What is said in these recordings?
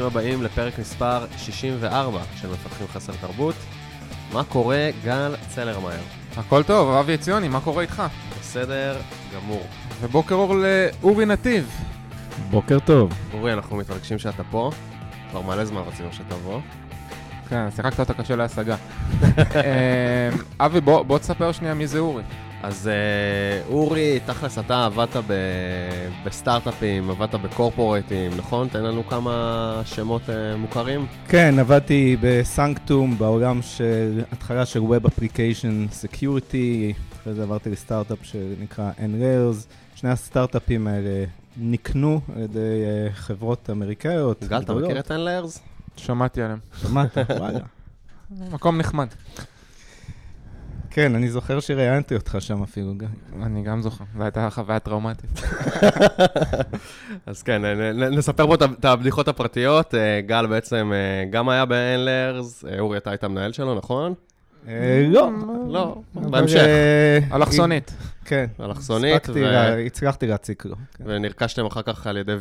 בוקר טוב, ברוכים הבאים לפרק מספר 64 של מפתחים חסר תרבות. מה קורה, גל צלרמייר? הכל טוב, אבי עציוני, מה קורה איתך? בסדר גמור. ובוקר אור לאורי נתיב. בוקר טוב. אורי, אנחנו מתרגשים שאתה פה. כבר מלא זמן רצינו שתבוא. כן, שיחקת אותה קשה להשגה. אה, אבי, בוא, בוא תספר שנייה מי זה אורי. אז אה, אורי, תכלס, אתה עבדת ב... בסטארט-אפים, עבדת בקורפורטים, נכון? תן לנו כמה שמות אה, מוכרים. כן, עבדתי בסנקטום בעולם של התחלה של Web Application Security, אחרי זה עברתי לסטארט-אפ שנקרא N-Rails. שני הסטארט-אפים האלה נקנו על ידי uh, חברות אמריקאיות. גל, אתה מכיר את N-Layers? שמעתי עליהם. שמעת, וואלה. מקום נחמד. כן, אני זוכר שראיינתי אותך שם אפילו, גיא. אני גם זוכר, זו הייתה חוויה טראומטית. אז כן, נ- נספר פה את הבדיחות הפרטיות. אה, גל בעצם אה, גם היה אה, אורי, אתה היית המנהל שלו, נכון? אה, לא. לא, בהמשך. אה, אלכסונית. כן. אלכסונית, הצלחתי להציק לו. כן. ונרכשתם אחר כך על ידי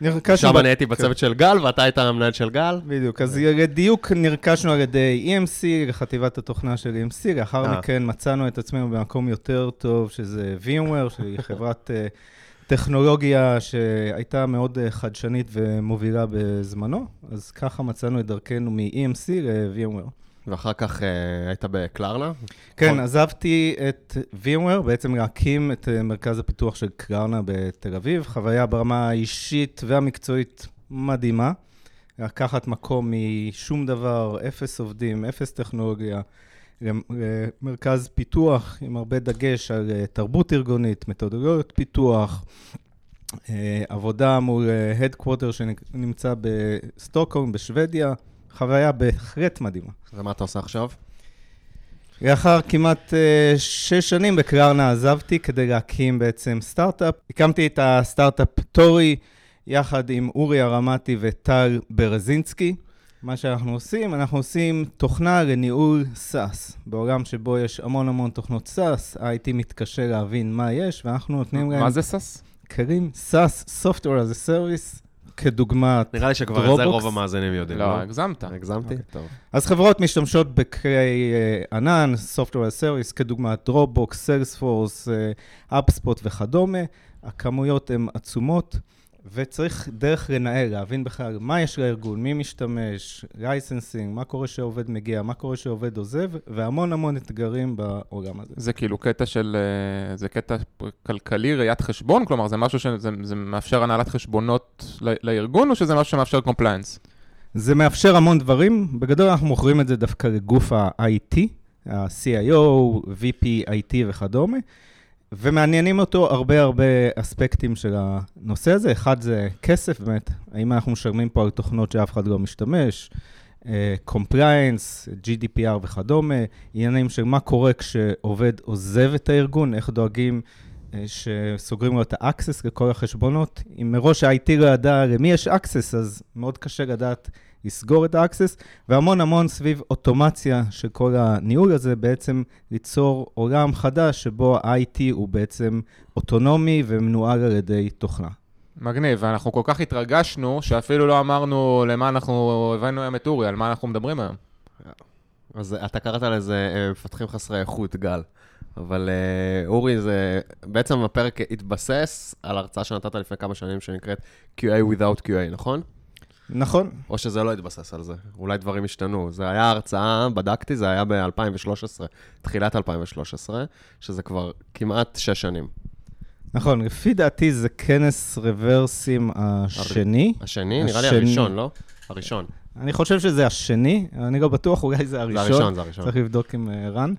נרכשנו שם אני הייתי בצוות של גל, ואתה היית המנהל של גל. בדיוק, אז לדיוק נרכשנו על ידי EMC, לחטיבת התוכנה של EMC, לאחר אה. מכן מצאנו את עצמנו במקום יותר טוב, שזה VMware, שהיא חברת טכנולוגיה שהייתה מאוד חדשנית ומובילה בזמנו, אז ככה מצאנו את דרכנו מ-EMC ל-VMware. ואחר כך אה, היית בקלרנה. כן, נכון. עזבתי את VMware, בעצם להקים את אה, מרכז הפיתוח של קלרנה בתל אביב, חוויה ברמה האישית והמקצועית מדהימה. לקחת מקום משום דבר, אפס עובדים, אפס טכנולוגיה, למ- למרכז פיתוח עם הרבה דגש על אה, תרבות ארגונית, מתודולוגיות פיתוח, אה, עבודה מול ה headquarter שנמצא בסטוקהולם, בשוודיה, חוויה בהחלט מדהימה. ומה אתה עושה עכשיו? לאחר כמעט uh, שש שנים ב Klarna עזבתי כדי להקים בעצם סטארט-אפ. הקמתי את הסטארט-אפ Torii יחד עם אורן הרמתי וטל ברזינסקי. מה שאנחנו עושים, אנחנו עושים תוכנה לניהול SaaS. בעולם שבו יש המון המון תוכנות SaaS, ה-IT מתקשה להבין מה יש, ואנחנו נותנים להם מה זה SaaS? כלים SaaS, Software as a Service, כדוגמת נראה לי שכבר את זה? רוב המאזינים יודעים, לא, לא? הגזמת. הגזמתי? אוקיי. טוב. אז חברות משתמשות בכלי uh, ענן, Software as a Service, כדוגמת Salesforce, uh, HubSpot וכדומה. הכמויות הן עצומות, וצריך דרך לנהל, להבין בכלל מה יש לארגון, מי משתמש, licensing, מה קורה שעובד מגיע, מה קורה שעובד עוזב, והמון המון אתגרים בעולם הזה. זה כאילו קטע של... אה, זה קטע כלכלי, ראיית חשבון? כלומר, זה משהו שזה זה מאפשר הנהלת חשבונות לארגון, או שזה משהו שמאפשר compliance? זה מאפשר המון דברים, בגדול אנחנו מוכרים את זה דווקא לגוף ה-IT, ה-CIO, VP, IT וכדומה, ומעניינים אותו הרבה הרבה אספקטים של הנושא הזה. אחד זה כסף, באמת, האם אנחנו משלמים פה על תוכנות שאף אחד לא משתמש, compliance, GDPR וכדומה, עניינים של מה קורה כשעובד עוזב את הארגון, איך דואגים אה, שסוגרים לו את ה-access לכל החשבונות. אם מראש ה-IT לא ידע למי יש access, אז מאוד קשה לדעת לסגור את ה-access, והמון המון סביב אוטומציה של כל הניהול הזה, בעצם ליצור עולם חדש שבו ה-IT הוא בעצם אוטונומי ומנוהל על ידי תוכנה. מגניב, ואנחנו כל כך התרגשנו, שאפילו לא אמרנו למה אנחנו הבאנו היום את אורי, על מה אנחנו מדברים היום. אז אתה קראת לזה אה, מפתחים חסרי איכות, גל. אבל אה, אורי, זה... בעצם הפרק התבסס על הרצאה שנתת לפני כמה שנים שנקראת QA without QA, נכון? נכון, או שזה לא התבסס על זה, אולי דברים השתנו. זה היה הרצאה, בדקתי, זה היה ב-2013, תחילת 2013, שזה כבר כמעט שש שנים. נכון, לפי דעתי זה כנס רוורסים השני. השני? נראה לי השני. הראשון, לא? הראשון. אני חושב שזה השני, אני לא בטוח, אולי זה זה הראשון. הראשון, זה הראשון. צריך לבדוק עם אה, רן.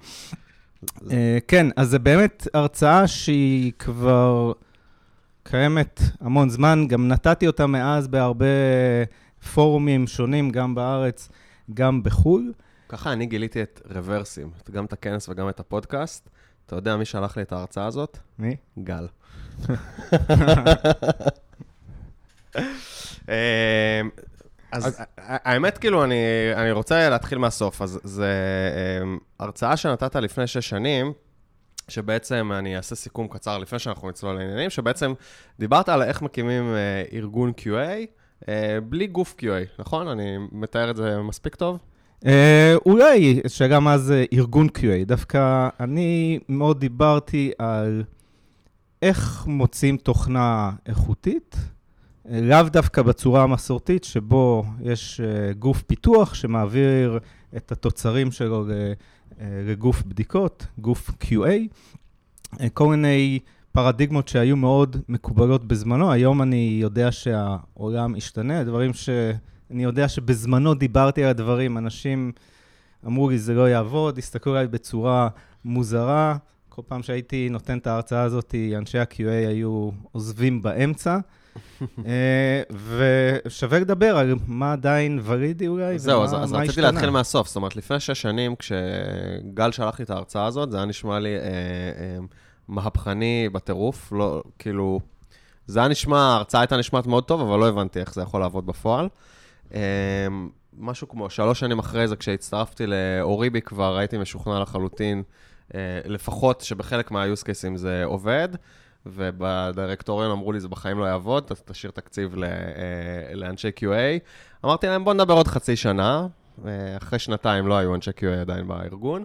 אה, כן, אז זה באמת הרצאה שהיא כבר קיימת המון זמן, גם נתתי אותה מאז בהרבה פורומים שונים, גם בארץ, גם בחו"ל. ככה אני גיליתי את רוורסים, גם את הכנס וגם את הפודקאסט. אתה יודע מי שלח לי את ההרצאה הזאת? מי? גל. אה, אז האמת, כאילו, אני, רוצה להתחיל מהסוף. אז זה אה, הרצאה שנתת לפני שש שנים, שבעצם אני אעשה סיכום קצר לפני שאנחנו נצלול לעניינים, שבעצם דיברת על איך מקימים אה, ארגון QA אה, בלי גוף QA, נכון? אני מתאר את זה מספיק טוב? אה, אולי, שגם אז אה, ארגון QA. דווקא אני מאוד דיברתי על איך מוצאים תוכנה איכותית, לאו דווקא בצורה המסורתית, שבו יש אה, גוף פיתוח שמעביר את התוצרים שלו ל- אה, לגוף בדיקות, גוף QA. אה, כל מיני פרדיגמות שהיו מאוד מקובלות בזמנו, היום אני יודע שהעולם השתנה, דברים ש... אני יודע שבזמנו דיברתי על הדברים, אנשים אמרו לי, זה לא יעבוד, הסתכלו עליי בצורה מוזרה. כל פעם שהייתי נותן את ההרצאה הזאת, אנשי ה-QA היו עוזבים באמצע. אה, ושווה לדבר על מה עדיין ולידי אולי, זהו, אז, אז רציתי. להתחיל מהסוף. זאת אומרת, לפני שש שנים, כשגל שלח לי את ההרצאה הזאת, זה היה נשמע לי אה, אה, מהפכני בטירוף. לא, כאילו, זה היה נשמע, ההרצאה הייתה נשמעת מאוד טוב, אבל לא הבנתי איך זה יכול לעבוד בפועל. אה, משהו כמו שלוש שנים אחרי זה, כשהצטרפתי לאוריבי, כבר הייתי משוכנע לחלוטין, אה, לפחות שבחלק מה-use cases זה עובד. ובדירקטוריון אמרו לי, זה בחיים לא יעבוד, ת- תשאיר תקציב ל- אה, לאנשי QA. אמרתי להם, בוא נדבר עוד חצי שנה. אה, אחרי שנתיים לא היו אנשי QA עדיין בארגון.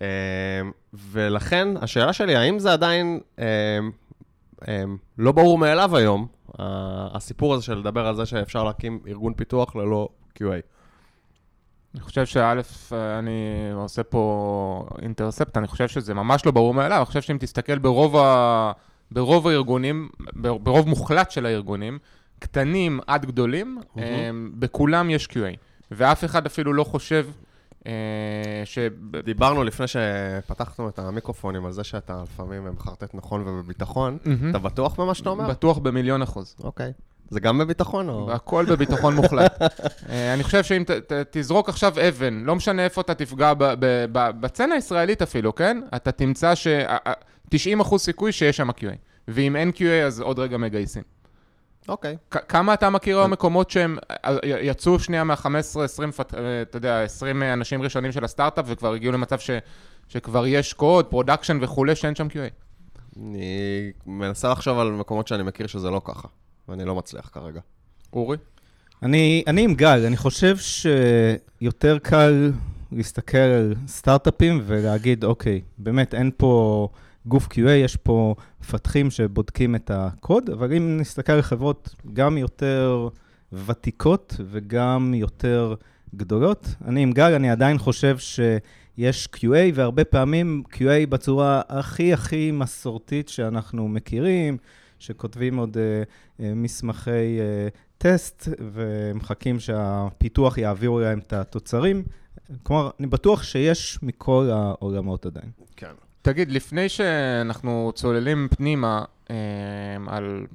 אה, ולכן, השאלה שלי, האם זה עדיין לא ברור מאליו היום, הסיפור הזה של לדבר על זה שאפשר להקים ארגון פיתוח ללא QA? אני חושב שא', אני עושה פה אינטרספט, אני חושב שזה ממש לא ברור מאליו, אני חושב שאם תסתכל ברוב, ה... ברוב הארגונים, בר- ברוב מוחלט של הארגונים, קטנים עד גדולים. הם, בכולם יש QA, ואף אחד אפילו לא חושב אה, ש... דיברנו לפני שפתחנו את המיקרופונים על זה שאתה לפעמים מחרטט נכון ובביטחון. מהמם. אתה בטוח במה שאתה אומר? בטוח במיליון אחוז. אוקיי. זה גם בביטחון או... הכל בביטחון מוחלט. אה, אני חושב שאם ת- ת- תזרוק עכשיו אבן, לא משנה איפה אתה תפגע, ב- ב- ב- בסצנה הישראלית אפילו, כן? אתה תמצא ש-90% סיכוי שיש שם QA. ואם אין QA, אז עוד רגע מגייסים. אוקיי. כ- כמה אתה מכיר היום מקומות שהם אה, יצאו שנייה מה-15, 20, פת- אה, אתה יודע, 20 אנשים ראשונים של הסטארט-אפ, וכבר הגיעו למצב ש- שכבר יש קוד, production וכולי, שאין שם QA. אני מנסה לחשוב על מקומות שאני מכיר שזה לא ככה, ואני לא מצליח כרגע. אורי? אני, אני עם גל, אני חושב שיותר קל להסתכל על סטארט-אפים ולהגיד, אוקיי, באמת אין פה גוף QA, יש פה מפתחים שבודקים את הקוד, אבל אם נסתכל על חברות גם יותר ותיקות וגם יותר גדולות, אני עם גל, אני עדיין חושב שיש QA, והרבה פעמים QA בצורה הכי הכי מסורתית שאנחנו מכירים, שכותבים עוד uh, uh, מסמכי uh, טסט ומחכים שהפיתוח יעבירו להם את התוצרים. כלומר, אני בטוח שיש מכל העולמות עדיין. כן. תגיד, לפני שאנחנו צוללים פנימה אה, על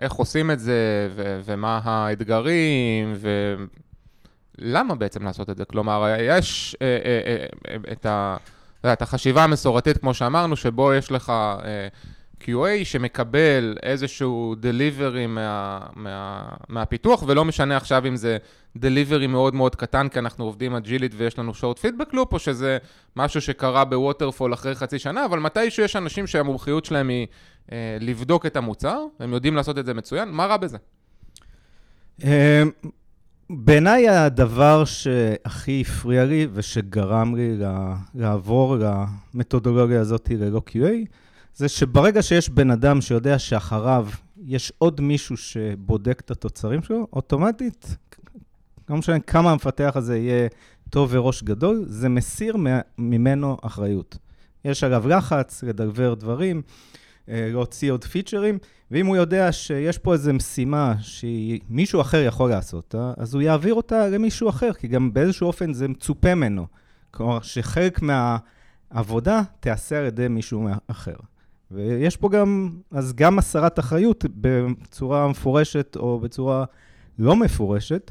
איך עושים את זה ו- ומה האתגרים ולמה בעצם לעשות את זה? כלומר, יש אה, אה, אה, את, החשיבה המסורתית, כמו שאמרנו, שבו יש לך אה, QA שמקבל איזשהו delivery מה, מה, מהפיתוח, ולא משנה עכשיו אם זה delivery מאוד מאוד קטן, כי אנחנו עובדים אג'ילית ויש לנו short feedback loop, או שזה משהו שקרה בווטרפול אחרי חצי שנה, אבל מתישהו יש אנשים שהמומחיות שלהם היא אה, לבדוק את המוצר, הם יודעים לעשות את זה מצוין, מה רע בזה? אה, בעיניי הדבר שהכי הפריע לי ושגרם לי לעבור למתודולוגיה הזאת ללא QA, זה שברגע שיש בן אדם שיודע שאחריו יש עוד מישהו שבודק את התוצרים שלו, אוטומטית, לא משנה כמה המפתח הזה יהיה טוב וראש גדול, זה מסיר ממנו אחריות. יש עליו לחץ לדלבר דברים, להוציא עוד פיצ'רים, ואם הוא יודע שיש פה איזו משימה שמישהו אחר יכול לעשות אותה, אז הוא יעביר אותה למישהו אחר, כי גם באיזשהו אופן זה מצופה ממנו. כלומר, שחלק מהעבודה תיעשה על ידי מישהו אחר. ויש פה גם, אז גם הסרת אחריות בצורה מפורשת או בצורה לא מפורשת,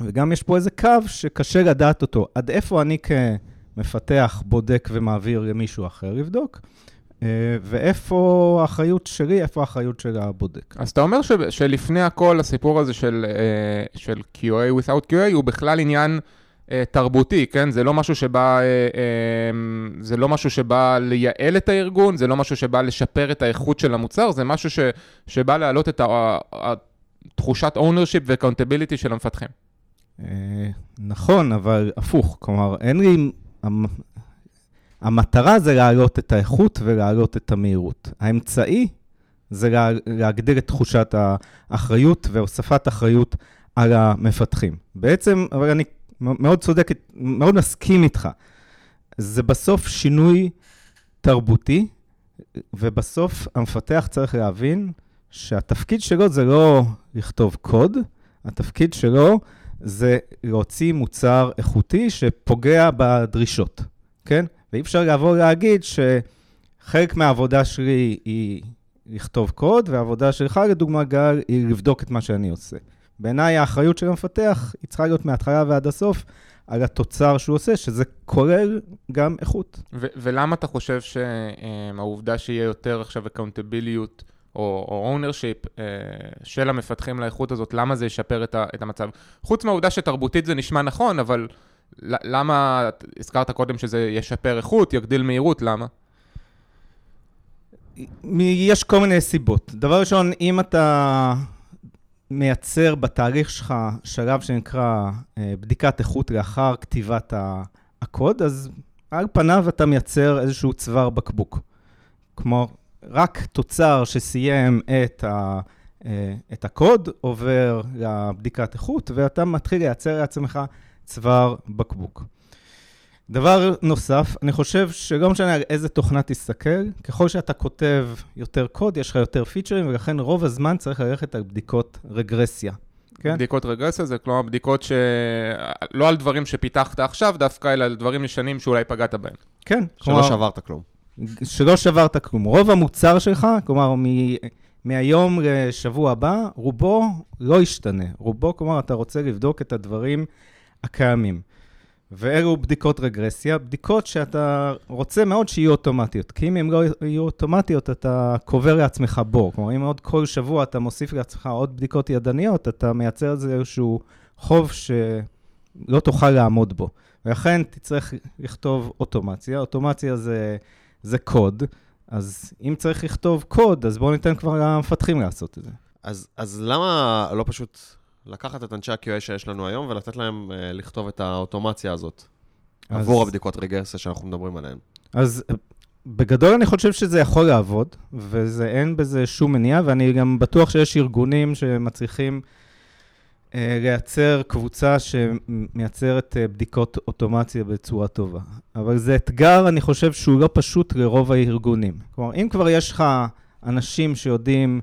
וגם יש פה איזה קו שקשה לדעת אותו. עד איפה אני כמפתח בודק ומעביר למישהו אחר לבדוק, ואיפה האחריות שלי, איפה האחריות של הבודק. אז אתה אומר ש, שלפני הכל הסיפור הזה של, של QA without QA הוא בכלל עניין אה, תרבותי, כן? זה לא משהו שבא, אה, אה, זה לא משהו שבא לייעל את הארגון, זה לא משהו שבא לשפר את האיכות של המוצר, זה משהו ש, שבא להעלות את תחושת ownership ו-accountability של המפתחים. אה, נכון, אבל הפוך. כלומר, אין לי... המ- המטרה זה להעלות את האיכות ולהעלות את המהירות. האמצעי זה לה, להגדיל את תחושת האחריות והוספת אחריות על המפתחים. בעצם, אבל אני מאוד צודק, מאוד מסכים איתך. זה בסוף שינוי תרבותי, ובסוף המפתח צריך להבין שהתפקיד שלו זה לא לכתוב קוד, התפקיד שלו זה להוציא מוצר איכותי שפוגע בדרישות, כן? ואי אפשר לבוא להגיד שחלק מהעבודה שלי היא לכתוב קוד, והעבודה שלך, לדוגמה, גל, היא לבדוק את מה שאני עושה. בעיניי האחריות של המפתח היא צריכה להיות מההתחלה ועד הסוף על התוצר שהוא עושה, שזה כולל גם איכות. ו- ולמה אתה חושב שהעובדה שיהיה יותר עכשיו accountability או, או ownership אה, של המפתחים לאיכות הזאת, למה זה ישפר את, ה- את המצב? חוץ מהעובדה שתרבותית זה נשמע נכון, אבל למה, הזכרת קודם שזה ישפר איכות, יגדיל מהירות, למה? יש כל מיני סיבות. דבר ראשון, אם אתה מייצר בתהליך שלך שלב שנקרא אה, בדיקת איכות לאחר כתיבת הקוד, אז על פניו אתה מייצר איזשהו צוואר בקבוק. כמו רק תוצר שסיים את, ה, אה, את הקוד עובר לבדיקת איכות, ואתה מתחיל לייצר לעצמך צוואר בקבוק. דבר נוסף, אני חושב שלא משנה על איזה תוכנה תסתכל, ככל שאתה כותב יותר קוד, יש לך יותר פיצ'רים, ולכן רוב הזמן צריך ללכת על בדיקות רגרסיה. כן? בדיקות רגרסיה זה כלומר בדיקות ש... לא על דברים שפיתחת עכשיו דווקא, אלא על דברים ישנים שאולי פגעת בהם. כן. שלא שברת כלום. שלא שברת כלום. רוב המוצר שלך, כלומר, מ... מהיום לשבוע הבא, רובו לא ישתנה. רובו, כלומר, אתה רוצה לבדוק את הדברים הקיימים. ואלו בדיקות רגרסיה, בדיקות שאתה רוצה מאוד שיהיו אוטומטיות. כי אם הן לא יהיו אוטומטיות, אתה קובר לעצמך בור. כלומר, אם עוד כל שבוע אתה מוסיף לעצמך עוד בדיקות ידניות, אתה מייצר על זה איזשהו חוב שלא תוכל לעמוד בו. ולכן תצטרך לכתוב אוטומציה. אוטומציה זה, זה קוד, אז אם צריך לכתוב קוד, אז בואו ניתן כבר למפתחים לעשות את זה. אז, אז למה לא פשוט לקחת את אנשי ה-QA שיש לנו היום ולתת להם uh, לכתוב את האוטומציה הזאת אז... עבור הבדיקות רגרסיה שאנחנו מדברים עליהן? אז בגדול אני חושב שזה יכול לעבוד, ואין בזה שום מניעה, ואני גם בטוח שיש ארגונים שמצליחים uh, לייצר קבוצה שמייצרת uh, בדיקות אוטומציה בצורה טובה. אבל זה אתגר, אני חושב שהוא לא פשוט לרוב הארגונים. כלומר, אם כבר יש לך אנשים שיודעים...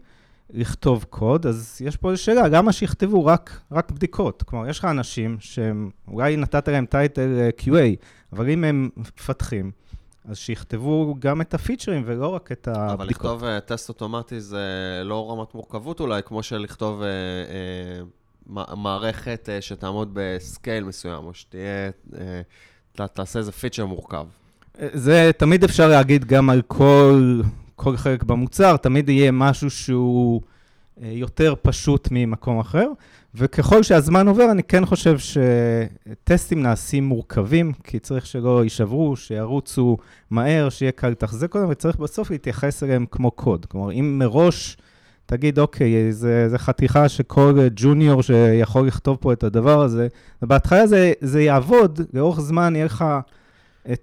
לכתוב קוד, אז יש פה שאלה, למה שיכתבו רק, רק בדיקות? כלומר, יש לך אנשים שאולי נתת להם title QA, אבל אם הם מפתחים, אז שיכתבו גם את הפיצ'רים ולא רק את הבדיקות. אבל לכתוב uh, טסט אוטומטי זה לא רמת מורכבות אולי, כמו שלכתוב uh, uh, מערכת uh, שתעמוד ב scale מסוים, או שתהיה, uh, תעשה איזה פיצ'ר מורכב. זה תמיד אפשר להגיד גם על כל... כל חלק במוצר, תמיד יהיה משהו שהוא יותר פשוט ממקום אחר, וככל שהזמן עובר, אני כן חושב שטסטים נעשים מורכבים, כי צריך שלא יישברו, שירוצו מהר, שיהיה קל לתחזק אותם, וצריך בסוף להתייחס אליהם כמו קוד. כלומר, אם מראש תגיד, אוקיי, זה, זה חתיכה שכל ג'וניור שיכול לכתוב פה את הדבר הזה, ובהתחלה זה, זה יעבוד, לאורך זמן יהיה לך...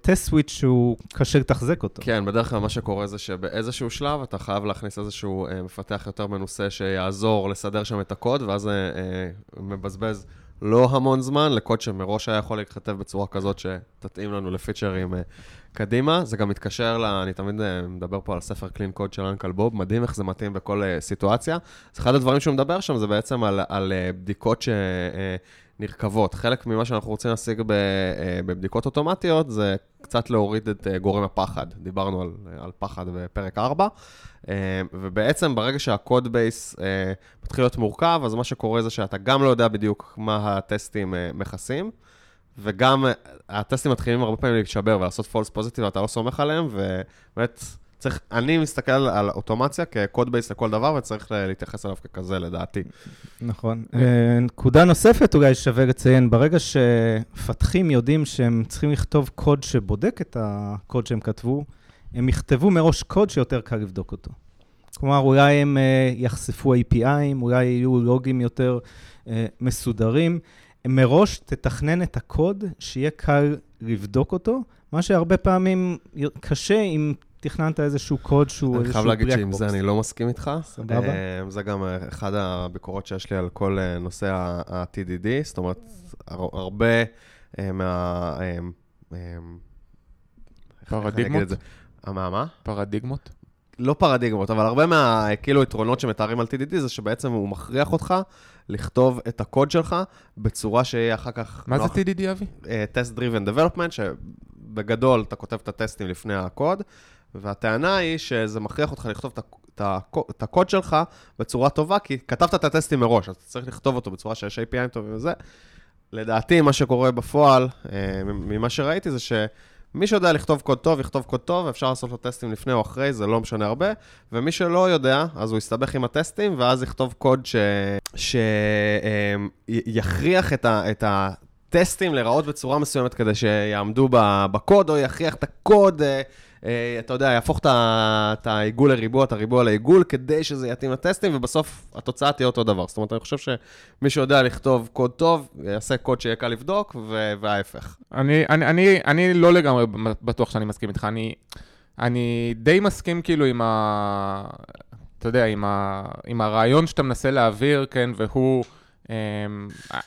טסט סוויץ' שהוא קשה לתחזק אותו. כן, בדרך כלל מה שקורה זה שבאיזשהו שלב אתה חייב להכניס איזשהו אה, מפתח יותר מנוסה שיעזור לסדר שם את הקוד, ואז אה, אה, מבזבז לא המון זמן לקוד שמראש היה יכול להיכתב בצורה כזאת שתתאים לנו לפיצ'רים אה, קדימה. זה גם מתקשר ל... אני תמיד אה, מדבר פה על ספר קלין קוד של אנקל בוב, מדהים איך זה מתאים בכל אה, סיטואציה. אז אחד הדברים שהוא מדבר שם זה בעצם על, על אה, בדיקות ש... אה, נרכבות. חלק ממה שאנחנו רוצים להשיג בבדיקות אוטומטיות זה קצת להוריד את גורם הפחד. דיברנו על, על פחד בפרק 4, ובעצם ברגע שהקוד בייס מתחיל להיות מורכב, אז מה שקורה זה שאתה גם לא יודע בדיוק מה הטסטים מכסים, וגם הטסטים מתחילים הרבה פעמים להתשבר ולעשות false positive ואתה לא סומך עליהם, ובאמת צריך, אני מסתכל על אוטומציה כקוד בייס לכל דבר, וצריך להתייחס אליו ככזה, לדעתי. נכון. אה, נקודה נוספת אולי שווה לציין, ברגע שמפתחים יודעים שהם צריכים לכתוב קוד שבודק את הקוד שהם כתבו, הם יכתבו מראש קוד שיותר קל לבדוק אותו. כלומר, אולי הם uh, יחשפו API'ים, אולי יהיו לוגים יותר uh, מסודרים. מראש תתכנן את הקוד, שיהיה קל לבדוק אותו, מה שהרבה פעמים קשה אם תכננת איזשהו קוד שהוא איזשהו black box. אני חייב להגיד שעם זה אני לא מסכים איתך. סבבה. אה, זה גם אחד הביקורות שיש לי על כל נושא ה-TDD, זאת אומרת, הרבה מה... פרדיגמות? מה, מה? פרדיגמות? לא פרדיגמות, אבל הרבה מה, כאילו, יתרונות שמתארים על TDD זה שבעצם הוא מכריח אותך לכתוב את הקוד שלך בצורה שיהיה אחר כך... מה נוח, זה TDD, אבי? Uh, Test Driven Development, שבגדול אתה כותב את הטסטים לפני הקוד, והטענה היא שזה מכריח אותך לכתוב את הקוד שלך בצורה טובה, כי כתבת את הטסטים מראש, אז אתה צריך לכתוב אותו בצורה שיש API טובים וזה. לדעתי, מה שקורה בפועל, uh, ממה שראיתי, זה ש... מי שיודע לכתוב קוד טוב, יכתוב קוד טוב, אפשר לעשות לו טסטים לפני או אחרי, זה לא משנה הרבה. ומי שלא יודע, אז הוא יסתבך עם הטסטים, ואז יכתוב קוד שיכריח ש... את, ה... את הטסטים להיראות בצורה מסוימת כדי שיעמדו בקוד, או יכריח את הקוד... אה, אה, אתה יודע, יהפוך את העיגול לריבוע, את הריבוע לעיגול, כדי שזה יתאים לטסטים, ובסוף התוצאה תהיה אותו דבר. זאת אומרת, אני חושב שמי שיודע לכתוב קוד טוב, יעשה קוד שיהיה קל לבדוק, וההפך. אני, אני, אני, אני לא לגמרי בטוח שאני מסכים איתך. אני, אני די מסכים כאילו עם ה... אתה יודע, עם, ה, עם הרעיון שאתה מנסה להעביר, כן, והוא... Um,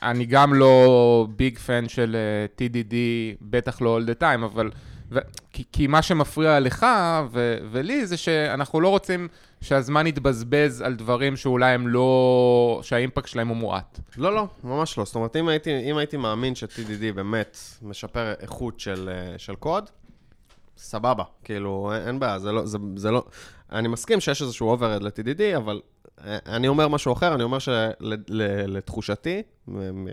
אני גם לא ביג פן של uh, TDD, בטח לא all the time, אבל ו- כי, כי מה שמפריע לך ו- ולי זה שאנחנו לא רוצים שהזמן יתבזבז על דברים שאולי הם לא... שהאימפקט שלהם הוא מועט. לא, לא, ממש לא. זאת אומרת, אם הייתי, אם הייתי מאמין ש-TDD באמת משפר איכות של, אה, של קוד, סבבה, כאילו, אין, בעיה, זה לא, זה, זה לא... אני מסכים שיש איזשהו overhead ל-TDD, אבל אני אומר משהו אחר, אני אומר שלתחושתי,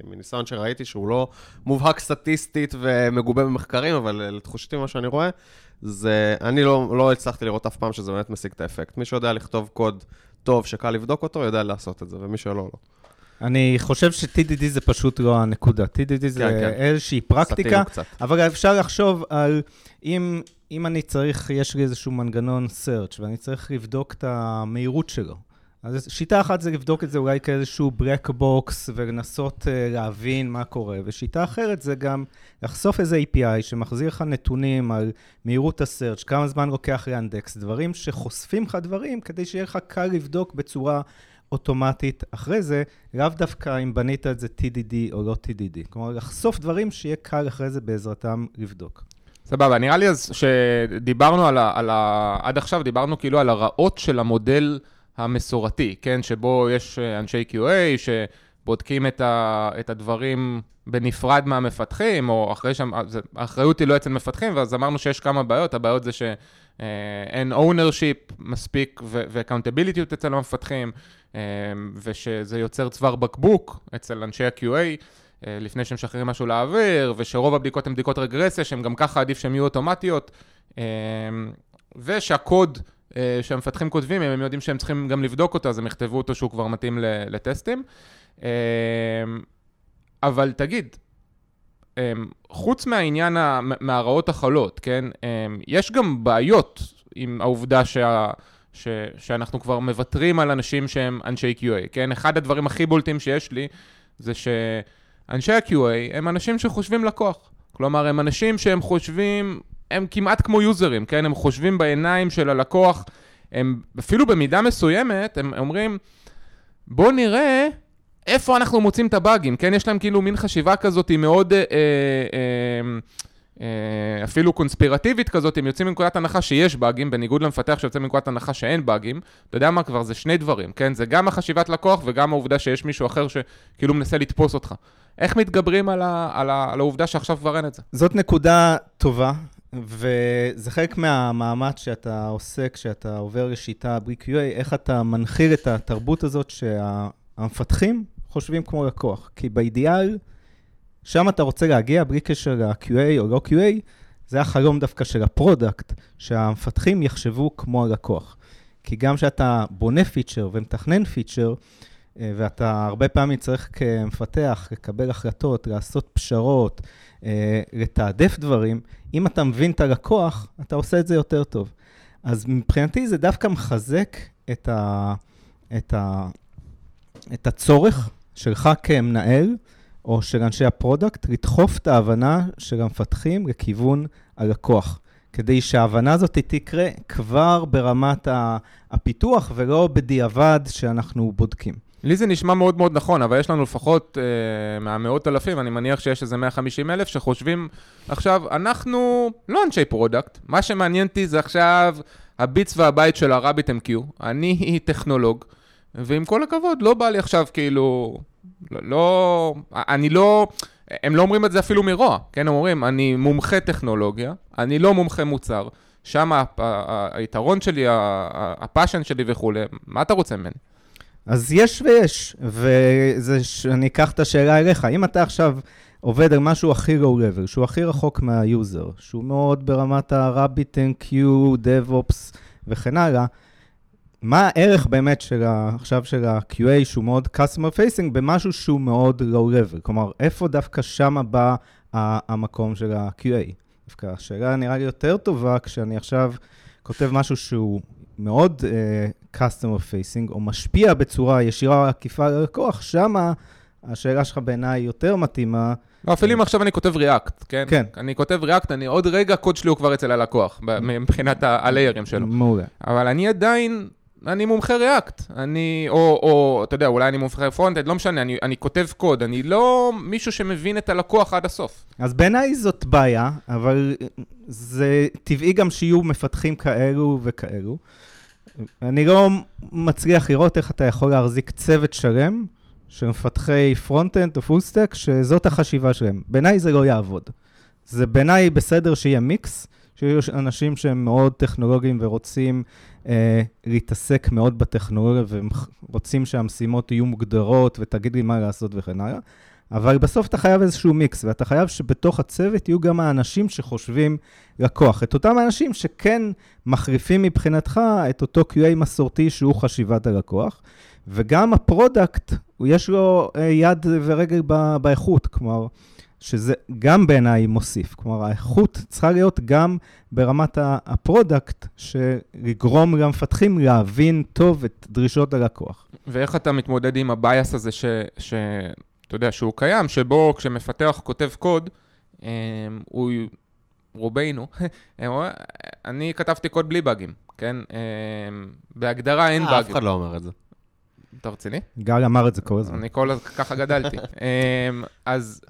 מניסיון שראיתי שהוא לא מובהק סטטיסטית ומגובה במחקרים, אבל לתחושתי מה שאני רואה, זה, אני לא, לא הצלחתי לראות אף פעם שזה באמת משיג את האפקט. מי שיודע לכתוב קוד טוב שקל לבדוק אותו, יודע לעשות את זה, ומי שלא, לא. אני חושב ש-TDD זה פשוט לא הנקודה. TDD זה כן, כן. איזושהי פרקטיקה, אבל אפשר לחשוב על אם, אם אני צריך, יש לי איזשהו מנגנון search, ואני צריך לבדוק את המהירות שלו. אז שיטה אחת זה לבדוק את זה אולי כאיזשהו black box ולנסות uh, להבין מה קורה, ושיטה אחרת זה גם לחשוף איזה API שמחזיר לך נתונים על מהירות ה-search, כמה זמן לוקח לאנדקס, דברים שחושפים לך דברים כדי שיהיה לך קל לבדוק בצורה אוטומטית אחרי זה, לאו דווקא אם בנית את זה TDD או לא TDD. כלומר, לחשוף דברים שיהיה קל אחרי זה בעזרתם לבדוק. סבבה, נראה לי אז שדיברנו על ה... על ה... עד עכשיו דיברנו כאילו על הרעות של המודל המסורתי, כן? שבו יש אה, אנשי QA שבודקים את, ה, את הדברים בנפרד מהמפתחים, או אחרי שם, האחריות היא לא אצל מפתחים, ואז אמרנו שיש כמה בעיות, הבעיות זה שאין ownership מספיק ו-accountability אצל המפתחים, אה, ושזה יוצר צוואר בקבוק אצל אנשי ה-QA. אה, לפני שהם משחררים משהו לאוויר, ושרוב הבדיקות הן בדיקות רגרסיה, שהן גם ככה עדיף שהן יהיו אוטומטיות, ושהקוד אה, שהמפתחים כותבים, אם הם יודעים שהם צריכים גם לבדוק אותו, אז הם יכתבו אותו שהוא כבר מתאים לטסטים. אה, אבל תגיד, אה, חוץ מהעניין, מהרעות החלות, כן, יש גם בעיות עם העובדה שה... ש, שאנחנו כבר מוותרים על אנשים שהם אנשי QA, כן? אחד הדברים הכי בולטים שיש לי זה שאנשי ה-QA הם אנשים שחושבים לקוח. כלומר, הם אנשים שהם חושבים הם כמעט כמו יוזרים, כן? הם חושבים בעיניים של הלקוח, הם אפילו במידה מסוימת, הם אומרים, בוא נראה איפה אנחנו מוצאים את הבאגים, כן? יש להם כאילו מין חשיבה כזאת היא מאוד... אה, אה, אה, אפילו קונספירטיבית כזאת, הם יוצאים מנקודת הנחה שיש באגים, בניגוד למפתח שיוצא מנקודת הנחה שאין באגים. אתה יודע מה כבר? זה שני דברים, כן? זה גם החשיבת לקוח וגם העובדה שיש מישהו אחר שכאילו מנסה לתפוס אותך. איך מתגברים על, ה, על, ה, על העובדה שעכשיו כבר אין את זה? זאת נקודה טובה, וזה חלק מהמאמץ שאתה עושה כשאתה עובר לשיטה בלי QA, איך אתה מנחיל את התרבות הזאת שהמפתחים חושבים כמו לקוח. כי באידיאל, שם אתה רוצה להגיע בלי קשר ל-QA או לא QA, זה החלום דווקא של הפרודקט, שהמפתחים יחשבו כמו הלקוח. כי גם כשאתה בונה פיצ'ר ומתכנן פיצ'ר, אה, ואתה הרבה פעמים צריך כמפתח לקבל החלטות, לעשות פשרות, לתעדף דברים, אם אתה מבין את הלקוח, אתה עושה את זה יותר טוב. אז מבחינתי זה דווקא מחזק את, ה, את, ה, את הצורך שלך כמנהל, או של אנשי הפרודקט, לדחוף את ההבנה של המפתחים לכיוון הלקוח. כדי שההבנה הזאת תקרה כבר ברמת הפיתוח ולא בדיעבד שאנחנו בודקים. לי זה נשמע מאוד מאוד נכון, אבל יש לנו לפחות אה, מהמאות אלפים, אני מניח שיש איזה 150 אלף שחושבים עכשיו, אנחנו לא אנשי פרודקט, מה שמעניין אותי זה עכשיו ה bits וה bytes של ה Rabbit MQ, אני טכנולוג, ועם כל הכבוד, לא בא לי עכשיו כאילו, לא, לא, אני לא, הם לא אומרים את זה אפילו מרוע, כן, הם אומרים, אני מומחה טכנולוגיה, אני לא מומחה מוצר, שם היתרון שלי, ה passion שלי וכולי, מה אתה רוצה ממני? אז יש ויש, ואני אקח את השאלה אליך. אם אתה עכשיו עובד על משהו הכי low-level, שהוא הכי רחוק מהיוזר, שהוא מאוד ברמת ה-Rabbit MQ, DevOps וכן הלאה, מה הערך באמת של ה, עכשיו של ה-QA, שהוא מאוד customer facing, במשהו שהוא מאוד low-level? כלומר, איפה דווקא שם בא המקום של ה-QA? דווקא השאלה נראה לי יותר טובה כשאני עכשיו כותב משהו שהוא מאוד uh, customer facing, או משפיע בצורה ישירה או עקיפה על הלקוח, שמה השאלה שלך בעיניי יותר מתאימה. לא, אפילו אם עכשיו אני כותב React, כן? כן. אני כותב React, אני עוד רגע, הקוד שלי הוא כבר אצל הלקוח, מבחינת הליירים שלו. מעולה. אבל אני עדיין, אני מומחה React. אני, או, או, אתה יודע, אולי אני מומחה פרונטד, לא משנה, אני, אני כותב קוד, אני לא מישהו שמבין את הלקוח עד הסוף. אז בעיניי זאת בעיה, אבל זה טבעי גם שיהיו מפתחים כאלו וכאלו. אני לא מצליח לראות איך אתה יכול להחזיק צוות שלם של מפתחי front-end או full-stack, שזאת החשיבה שלהם. בעיניי זה לא יעבוד. זה בעיניי בסדר שיהיה מיקס, שיהיו אנשים שהם מאוד טכנולוגיים ורוצים אה, להתעסק מאוד בטכנולוגיה, והם רוצים שהמשימות יהיו מוגדרות ותגיד לי מה לעשות וכן הלאה. אבל בסוף אתה חייב איזשהו מיקס, ואתה חייב שבתוך הצוות יהיו גם האנשים שחושבים לקוח. את אותם האנשים שכן מחליפים מבחינתך את אותו QA מסורתי שהוא חשיבת הלקוח, וגם הפרודקט, יש לו אה, יד ורגל באיכות, כלומר, שזה גם בעיניי מוסיף. כלומר, האיכות צריכה להיות גם ברמת הפרודקט, שלגרום למפתחים להבין טוב את דרישות הלקוח. ואיך אתה מתמודד עם ה bias הזה ש... ש... אתה יודע, שהוא קיים, שבו כשמפתח כותב קוד, אמ, הוא, רובנו, אני כתבתי קוד בלי באגים, כן? אמ, בהגדרה אין באגים. אף אחד לא אומר את זה. אתה רציני? גל אמר את זה כל הזמן. אני כל הזמן, ככה גדלתי. אז...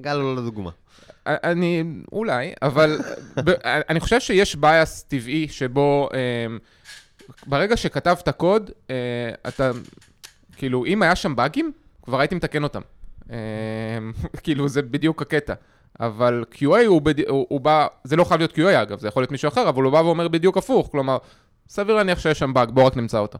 גל לא לדוגמה. אני, אולי, אבל אני חושב שיש bias טבעי שבו ברגע שכתבת קוד, אה, אתה, כאילו, אם היה שם באגים, כבר הייתי מתקן אותם. אמ, כאילו, זה בדיוק הקטע. אבל QA הוא, בד... הוא, הוא בא, זה לא חייב להיות QA אגב, זה יכול להיות מישהו אחר, אבל הוא בא ואומר בדיוק הפוך, כלומר, סביר להניח שיש שם באג, בוא רק נמצא אותו.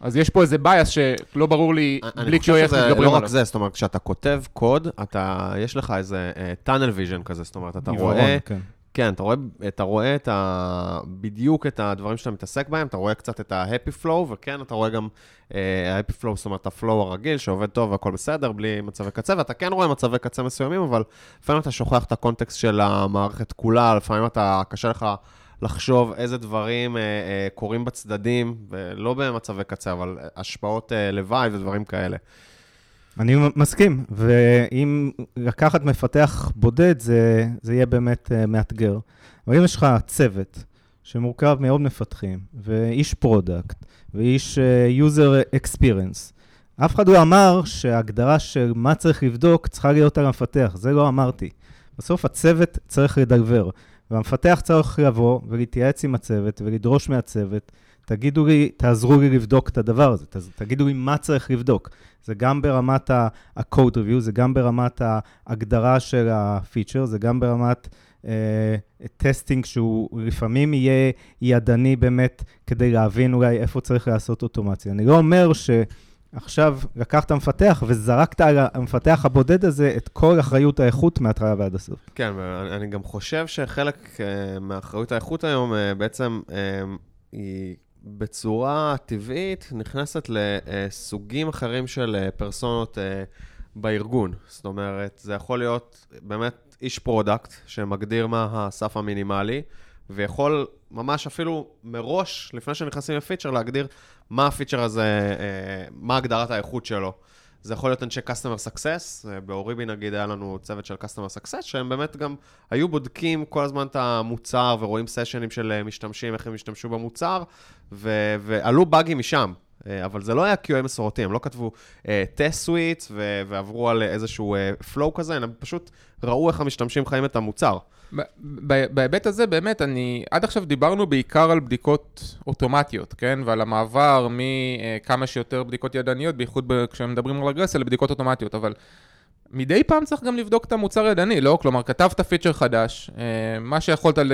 אז יש פה איזה bias שלא ברור לי, בלי QA איך מתגברים עליו. לא רק זה, זאת אומרת, כשאתה כותב קוד, אתה, יש לך איזה tunnel uh, vision כזה, זאת אומרת, אתה רואה, כן. כן, אתה רואה, אתה רואה את ה... בדיוק את הדברים שאתה מתעסק בהם, אתה רואה קצת את ה-happy flow, וכן, אתה רואה גם uh, ה-happy flow, זאת אומרת, ה-flow הרגיל, שעובד טוב והכל בסדר, בלי מצבי קצה, ואתה כן רואה מצבי קצה מסוימים, אבל לפעמים אתה שוכח את הקונטקסט של המערכת כולה, לפעמים אתה, קשה לך לחשוב איזה דברים uh, uh, קורים בצדדים, ולא במצבי קצה, אבל השפעות uh, לוואי ודברים כאלה. אני מסכים, ואם לקחת מפתח בודד, זה, זה יהיה באמת uh, מאתגר. אבל אם יש לך צוות שמורכב מעוד מפתחים, ואיש פרודקט, ואיש uh, user experience, אף אחד לא אמר שההגדרה של מה צריך לבדוק צריכה להיות על המפתח, זה לא אמרתי. בסוף הצוות צריך לדלוור, והמפתח צריך לבוא ולהתייעץ עם הצוות ולדרוש מהצוות תגידו לי, תעזרו לי לבדוק את הדבר הזה, תגידו לי מה צריך לבדוק. זה גם ברמת ה-code review, זה גם ברמת ההגדרה של הפיצ'ר, זה גם ברמת testing uh, שהוא לפעמים יהיה ידני באמת, כדי להבין אולי איפה צריך לעשות אוטומציה. אני לא אומר ש... עכשיו לקחת מפתח וזרקת על המפתח הבודד הזה את כל אחריות האיכות מההתחלה ועד הסוף. כן, ואני גם חושב שחלק uh, מאחריות האיכות היום uh, בעצם היא בצורה טבעית נכנסת לסוגים אחרים של פרסונות בארגון. זאת אומרת, זה יכול להיות באמת איש פרודקט שמגדיר מה הסף המינימלי, ויכול ממש אפילו מראש, לפני שנכנסים לפיצ'ר, להגדיר מה הפיצ'ר הזה, מה הגדרת האיכות שלו. זה יכול להיות אנשי Customer Success, באוריבי נגיד היה לנו צוות של Customer Success, שהם באמת גם היו בודקים כל הזמן את המוצר ורואים סשנים של משתמשים, איך הם השתמשו במוצר, ו- ועלו באגים משם. אבל זה לא היה QA מסורתי, הם לא כתבו uh, test suite ו- ועברו על איזשהו uh, flow כזה, הם פשוט ראו איך המשתמשים חיים את המוצר. בהיבט הזה, באמת, אני... עד עכשיו דיברנו בעיקר על בדיקות אוטומטיות, כן? ועל המעבר מכמה שיותר בדיקות ידניות, בייחוד כשמדברים על רגרסיה, לבדיקות אוטומטיות, אבל מדי פעם צריך גם לבדוק את המוצר ידני, לא? כלומר, כתבת פיצ'ר חדש, אה, מה שיכולת ל...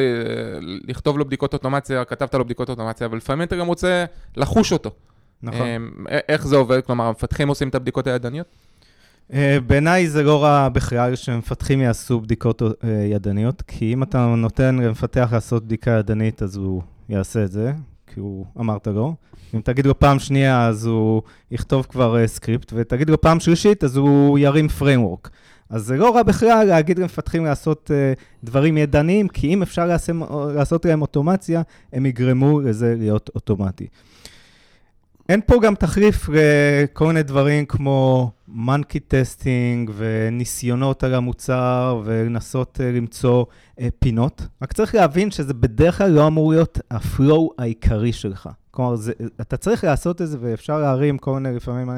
לכתוב לו בדיקות אוטומציה, כתבת לו בדיקות אוטומציה, אבל לפעמים אתה גם רוצה לחוש אותו. נכון. אה, איך זה עובד? כלומר, המפתחים עושים את הבדיקות הידניות? אה, בעיניי זה לא רע בכלל שמפתחים יעשו בדיקות ידניות, כי אם אתה נותן למפתח לעשות בדיקה ידנית, אז הוא יעשה את זה, כי הוא אמרת לו. אם תגיד לו פעם שנייה, אז הוא יכתוב כבר סקריפט, ותגיד לו פעם שלישית, אז הוא ירים framework. אז זה לא רע בכלל להגיד למפתחים לעשות uh, דברים ידניים, כי אם אפשר לעשות, לעשות להם אוטומציה, הם יגרמו לזה להיות אוטומטי. אין פה גם תחליף לכל מיני דברים כמו monkey testing וניסיונות על המוצר ולנסות uh, למצוא uh, פינות. רק צריך להבין שזה בדרך כלל לא אמור להיות ה flow העיקרי שלך. כלומר, זה, אתה צריך לעשות את זה ואפשר להרים כל מיני לפעמים...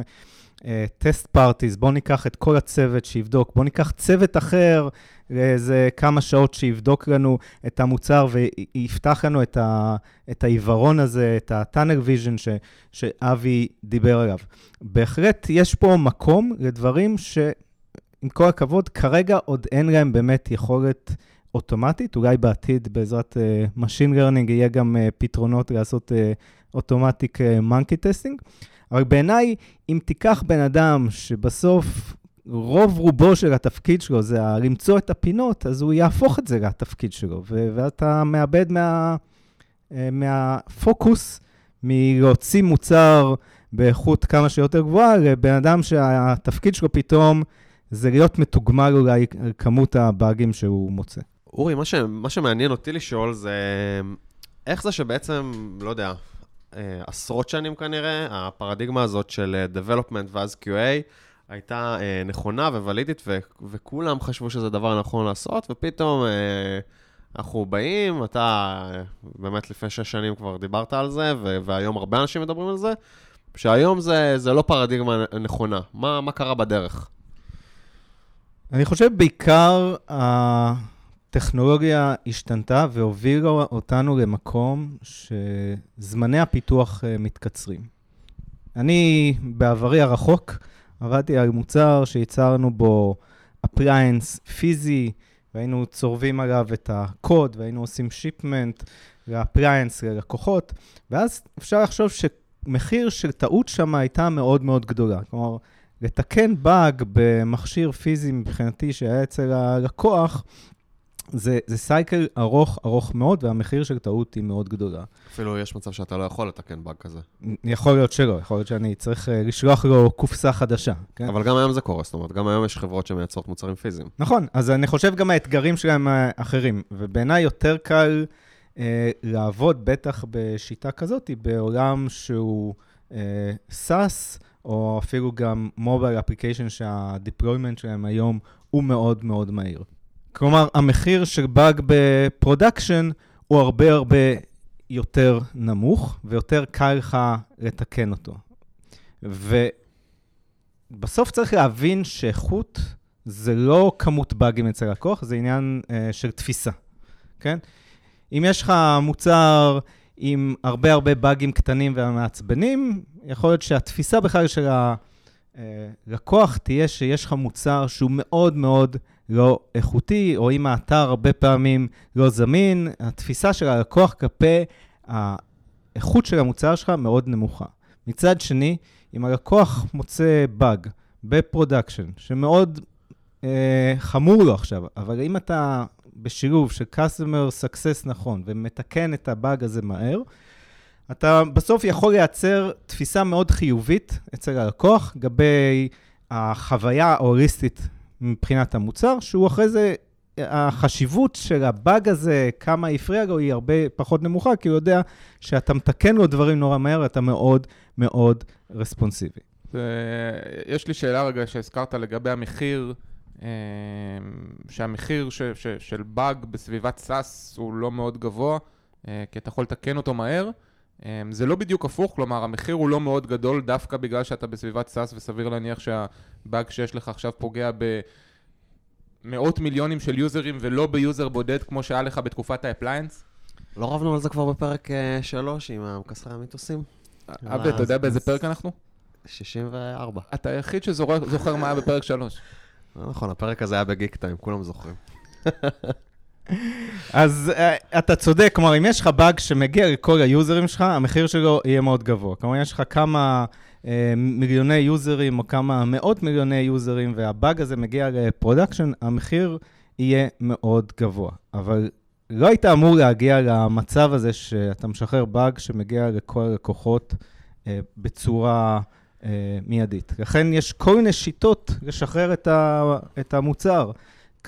טסט פארטיז, בואו ניקח את כל הצוות שיבדוק, בואו ניקח צוות אחר לאיזה כמה שעות שיבדוק לנו את המוצר ויפתח לנו את, ה, את העיוורון הזה, את vision ש, שאבי דיבר עליו. בהחלט יש פה מקום לדברים שעם כל הכבוד, כרגע עוד אין להם באמת יכולת אוטומטית, אולי בעתיד בעזרת uh, Machine Learning יהיה גם uh, פתרונות לעשות automatic monkey testing. אבל בעיניי, אם תיקח בן אדם שבסוף רוב רובו של התפקיד שלו זה למצוא את הפינות, אז הוא יהפוך את זה לתפקיד שלו, ואתה מאבד מה, אה, מהפוקוס מלהוציא מוצר באיכות כמה שיותר גבוהה לבן אדם שהתפקיד שלו פתאום זה להיות מתוגמל אולי על כמות הבאגים שהוא מוצא. אורי, מה, ש, מה שמעניין אותי לשאול זה איך זה שבעצם, לא יודע, עשרות שנים כנראה, הפרדיגמה הזאת של אה, development ואז QA הייתה אה, נכונה ווולידית, ו- וכולם חשבו שזה דבר נכון לעשות, ופתאום אנחנו באים, אתה באמת לפני שש שנים כבר דיברת על זה, ו- והיום הרבה אנשים מדברים על זה, שהיום זה, זה לא פרדיגמה נכונה. מה, מה קרה בדרך? אני חושב בעיקר הטכנולוגיה השתנתה והובילה אותנו למקום שזמני הפיתוח אה, מתקצרים. אני, בעברי הרחוק, עבדתי על מוצר שייצרנו בו appliance פיזי, והיינו צורבים עליו את הקוד, והיינו עושים shipment ל appliance ללקוחות, ואז אפשר לחשוב שמחיר של טעות שם הייתה מאוד מאוד גדולה. כלומר, לתקן באג במכשיר פיזי מבחינתי שהיה אצל הלקוח, זה, זה cycle ארוך, ארוך מאוד, והמחיר של טעות היא מאוד גדולה. אפילו יש מצב שאתה לא יכול לתקן באג כזה. יכול להיות שלא, יכול להיות שאני צריך אה, לשלוח לו קופסה חדשה. כן? אבל גם היום זה קורה, זאת אומרת, גם היום יש חברות שמייצרות מוצרים פיזיים. נכון, אז אני חושב גם האתגרים שלהם אה, אחרים, ובעיניי יותר קל אה, לעבוד, בטח בשיטה כזאת, בעולם שהוא אה, SaaS, או אפילו גם mobile application שה deployment שלהם היום הוא מאוד מאוד מהיר. כלומר, המחיר של באג ב production הוא הרבה הרבה יותר נמוך, ויותר קל לך לתקן אותו. ובסוף צריך להבין שאיכות זה לא כמות באגים אצל לקוח, זה עניין אה, של תפיסה, כן? אם יש לך מוצר עם הרבה הרבה באגים קטנים ומעצבנים, יכול להיות שהתפיסה בכלל של הלקוח תהיה שיש לך מוצר שהוא מאוד מאוד לא איכותי, או אם האתר הרבה פעמים לא זמין, התפיסה של הלקוח כלפי האיכות של המוצר שלך מאוד נמוכה. מצד שני, אם הלקוח מוצא באג ב production, שמאוד אה, חמור לו עכשיו, אבל אם אתה בשילוב של customer success נכון ומתקן את הבאג הזה מהר, אתה בסוף יכול לייצר תפיסה מאוד חיובית אצל הלקוח לגבי החוויה ההוליסטית מבחינת המוצר, שהוא אחרי זה, החשיבות של הבאג הזה, כמה הפריע לו, היא הרבה פחות נמוכה, כי הוא יודע שאתה מתקן לו דברים נורא מהר, אתה מאוד מאוד רספונסיבי. יש לי שאלה רגע שהזכרת לגבי המחיר, אה, שהמחיר ש, ש, של באג בסביבת SaaS הוא לא מאוד גבוה, אה, כי אתה יכול לתקן אותו מהר. אה, זה לא בדיוק הפוך, כלומר המחיר הוא לא מאוד גדול דווקא בגלל שאתה בסביבת SaaS וסביר להניח שהבאג שיש לך עכשיו פוגע במאות מיליונים של יוזרים ולא ב user בודד כמו שהיה לך בתקופת ה appliance. לא רבנו על זה כבר בפרק 3 עם המכסחי המיתוסים? אבי, אתה יודע באיזה פרק אנחנו? 64. אתה היחיד שזוכר מה היה בפרק 3. לא נכון, הפרק הזה היה ב Geektime, כולם זוכרים. אז אה, אתה צודק, כלומר, אם יש לך באג שמגיע לכל היוזרים שלך, המחיר שלו יהיה מאוד גבוה. כלומר, יש לך כמה אה, מיליוני יוזרים או כמה מאות מיליוני יוזרים, והבאג הזה מגיע ל production, המחיר יהיה מאוד גבוה. אבל לא היית אמור להגיע למצב הזה שאתה משחרר באג שמגיע לכל הלקוחות אה, בצורה... אה, מיידית. לכן יש כל מיני שיטות לשחרר את, ה, את המוצר.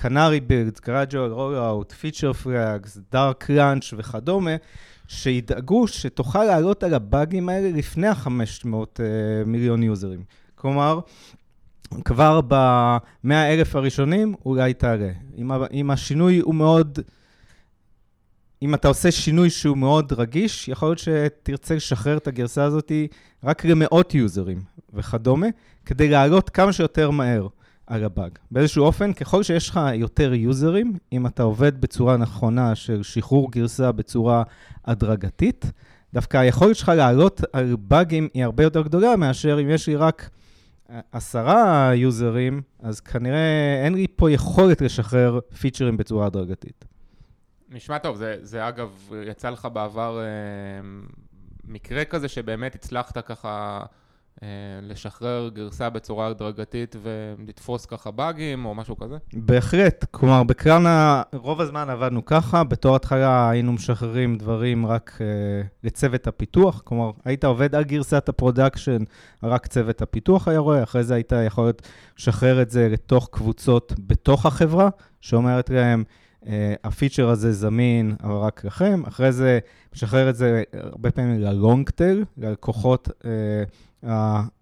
Canary Builds, Gradual Rollout, Feature Flags, Dark Lunch וכדומה, שידאגו שתוכל לעלות על הבאגים האלה לפני ה-500 uh, מיליון יוזרים. כלומר, כבר ב-100 אלף הראשונים אולי תעלה. אם, אם השינוי הוא מאוד... אם אתה עושה שינוי שהוא מאוד רגיש, יכול להיות שתרצה לשחרר את הגרסה הזאת רק למאות יוזרים וכדומה, כדי לעלות כמה שיותר מהר על הבאג. באיזשהו אופן, ככל שיש לך יותר יוזרים, אם אתה עובד בצורה נכונה של שחרור גרסה בצורה הדרגתית, דווקא היכולת שלך לעלות על באגים היא הרבה יותר גדולה מאשר אם יש לי רק עשרה יוזרים, אז כנראה אין לי פה יכולת לשחרר פיצ'רים בצורה הדרגתית. נשמע טוב, זה, זה אגב, יצא לך בעבר אה, מקרה כזה שבאמת הצלחת ככה אה, לשחרר גרסה בצורה הדרגתית ולתפוס ככה באגים או משהו כזה? בהחלט, כלומר ב Klarna רוב הזמן עבדנו ככה, בתור התחלה היינו משחררים דברים רק אה, לצוות הפיתוח, כלומר היית עובד על גרסת ה production, רק צוות הפיתוח היה רואה, אחרי זה היית יכול לשחרר את זה לתוך קבוצות בתוך החברה, שאומרת להם, אה, הפיצ'ר הזה זמין, אבל רק לכם. אחרי זה, משחרר את זה הרבה פעמים ל long tail, ללקוחות אה,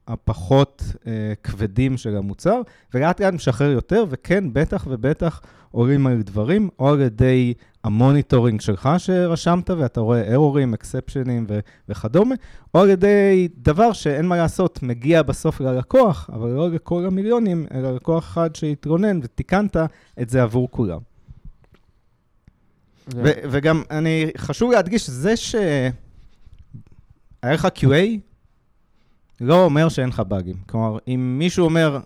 הפחות אה, כבדים של המוצר, ולאט לאט משחרר יותר, וכן, בטח ובטח עולים על דברים, או על ידי ה monitoring שלך ששמת, ואתה רואה ארורים, אקספשנים וכדומה, או על ידי דבר שאין מה לעשות, מגיע בסוף ללקוח, אבל לא לכל המיליונים, אלא לקוח אחד שהתלונן ותיקנת את זה עבור כולם. וגם אני, חשוב להדגיש, זה שהיה לך QA, לא אומר שאין לך באגים. כלומר, אם מישהו אומר,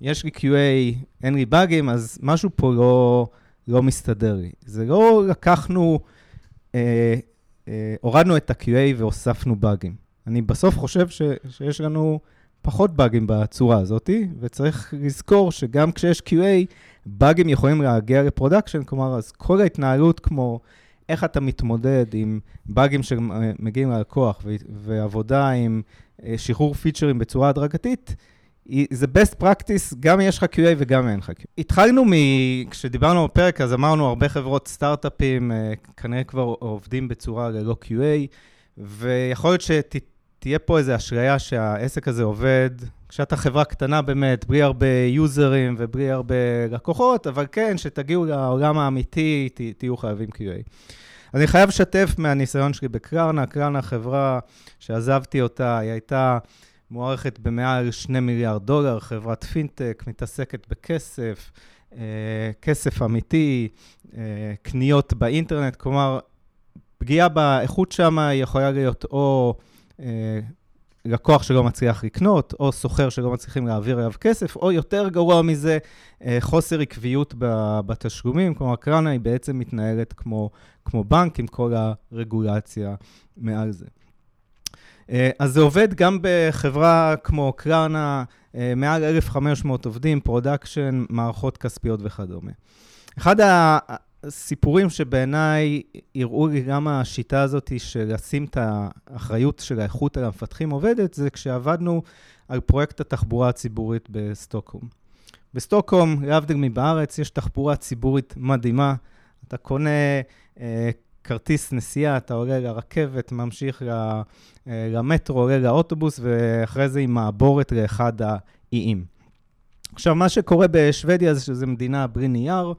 יש לי QA, אין לי באגים, אז משהו פה לא, לא מסתדר לי. זה לא לקחנו, אה, אה, הורדנו את ה-QA והוספנו באגים. אני בסוף חושב ש, שיש לנו פחות באגים בצורה הזאת, וצריך לזכור שגם כשיש QA, באגים יכולים להגיע ל production, כלומר, אז כל ההתנהלות כמו איך אתה מתמודד עם באגים שמגיעים ללקוח ועבודה עם אה, שחרור פיצ'רים בצורה הדרגתית, זה best practice, גם יש לך QA וגם אין לך QA. התחלנו מ... כשדיברנו בפרק, אז אמרנו, הרבה חברות סטארט-אפים אה, כנראה כבר עובדים בצורה ללא QA, ויכול להיות שתהיה פה איזו אשליה שהעסק הזה עובד כשאתה חברה קטנה באמת, בלי הרבה יוזרים ובלי הרבה לקוחות, אבל כן, שתגיעו לעולם האמיתי, ת, תהיו חייבים QA. אני חייב לשתף מהניסיון שלי בקרנה, קרנה חברה שעזבתי אותה, היא הייתה מוערכת במעל 2 מיליארד דולר, חברת פינטק, מתעסקת בכסף, אה, כסף אמיתי, אה, קניות באינטרנט, כלומר, פגיעה באיכות שם יכולה להיות או... אה, לקוח שלא מצליח לקנות, או סוחר שלא מצליחים להעביר אליו כסף, או יותר גרוע מזה, חוסר עקביות בתשלומים. כלומר, Klarna היא בעצם מתנהלת כמו, כמו בנק עם כל הרגולציה מעל זה. אה, אז זה עובד גם בחברה כמו Klarna, אה, מעל 1,500 עובדים, production, מערכות כספיות וכדומה. אחד הסיפורים שבעיניי הראו לי גם השיטה הזאת של לשים את האחריות של האיכות על המפתחים עובדת, זה כשעבדנו על פרויקט התחבורה הציבורית בסטוקהום. בסטוקהום, להבדיל מבארץ, יש תחבורה ציבורית מדהימה. אתה קונה אה, כרטיס נסיעה, אתה עולה לרכבת, ממשיך אה, למטרו, עולה לאוטובוס, ואחרי זה עם מעבורת לאחד האיים. עכשיו, מה שקורה בשוודיה זה שזו מדינה בלי נייר,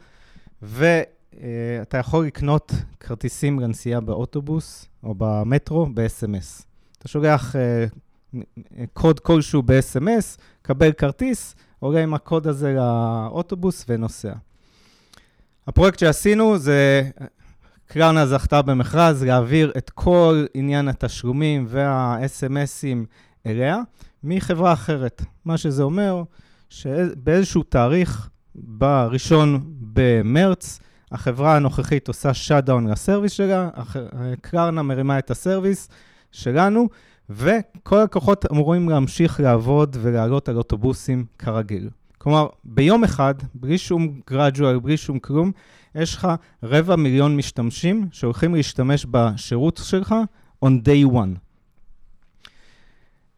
ואתה יכול לקנות כרטיסים לנסיעה באוטובוס או במטרו ב-SMS. אתה שולח אה, קוד כלשהו ב-SMS, קבל כרטיס, עולה עם הקוד הזה לאוטובוס ונוסע. הפרויקט שעשינו זה, קראונה זכתה במכרז להעביר את כל עניין התשלומים וה-SMSים אליה מחברה אחרת. מה שזה אומר, שבאיזשהו תאריך, בראשון במרץ, החברה הנוכחית עושה shutdown ל service שלה, ~קראונה מרימה את ה service שלנו, וכל הלקוחות אמורים להמשיך לעבוד ולעלות על אוטובוסים כרגיל. כלומר, ביום אחד, בלי שום gradual, בלי שום כלום, יש לך רבע מיליון משתמשים שהולכים להשתמש בשירות שלך on day one.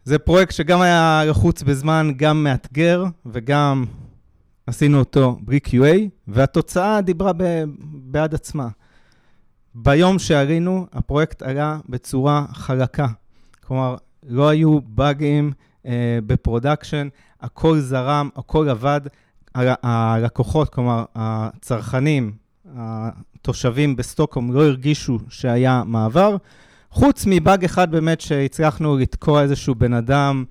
זה פרויקט שגם היה לחוץ בזמן, גם מאתגר, וגם עשינו אותו בלי QA, והתוצאה דיברה ב- בעד עצמה. ביום שעלינו, הפרויקט עלה בצורה חלקה. כלומר, לא היו באגים אה, ב production, הכל זרם, הכל עבד. הלקוחות, כלומר, הצרכנים, התושבים בסטוקהום לא הרגישו שהיה מעבר, חוץ מבאג אחד באמת שהצלחנו לתקוע איזשהו בן אדם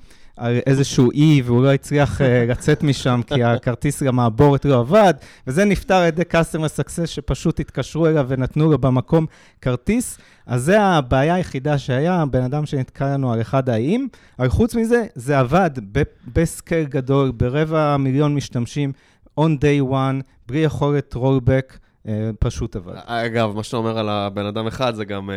איזשהו אי, והוא לא הצליח uh, לצאת משם כי הכרטיס למעבורת לא עבד, וזה נפתר על ידי customer success שפשוט התקשרו אליו ונתנו לו במקום כרטיס. אז זה הבעיה היחידה שהיה, בן אדם שנתקע לנו על אחד האיים, אבל חוץ מזה, זה עבד בסקייל גדול, ברבע מיליון משתמשים, on day one, בלי יכולת rollback, uh, פשוט עבד. אגב, מה שאתה אומר על הבן אדם אחד, זה גם...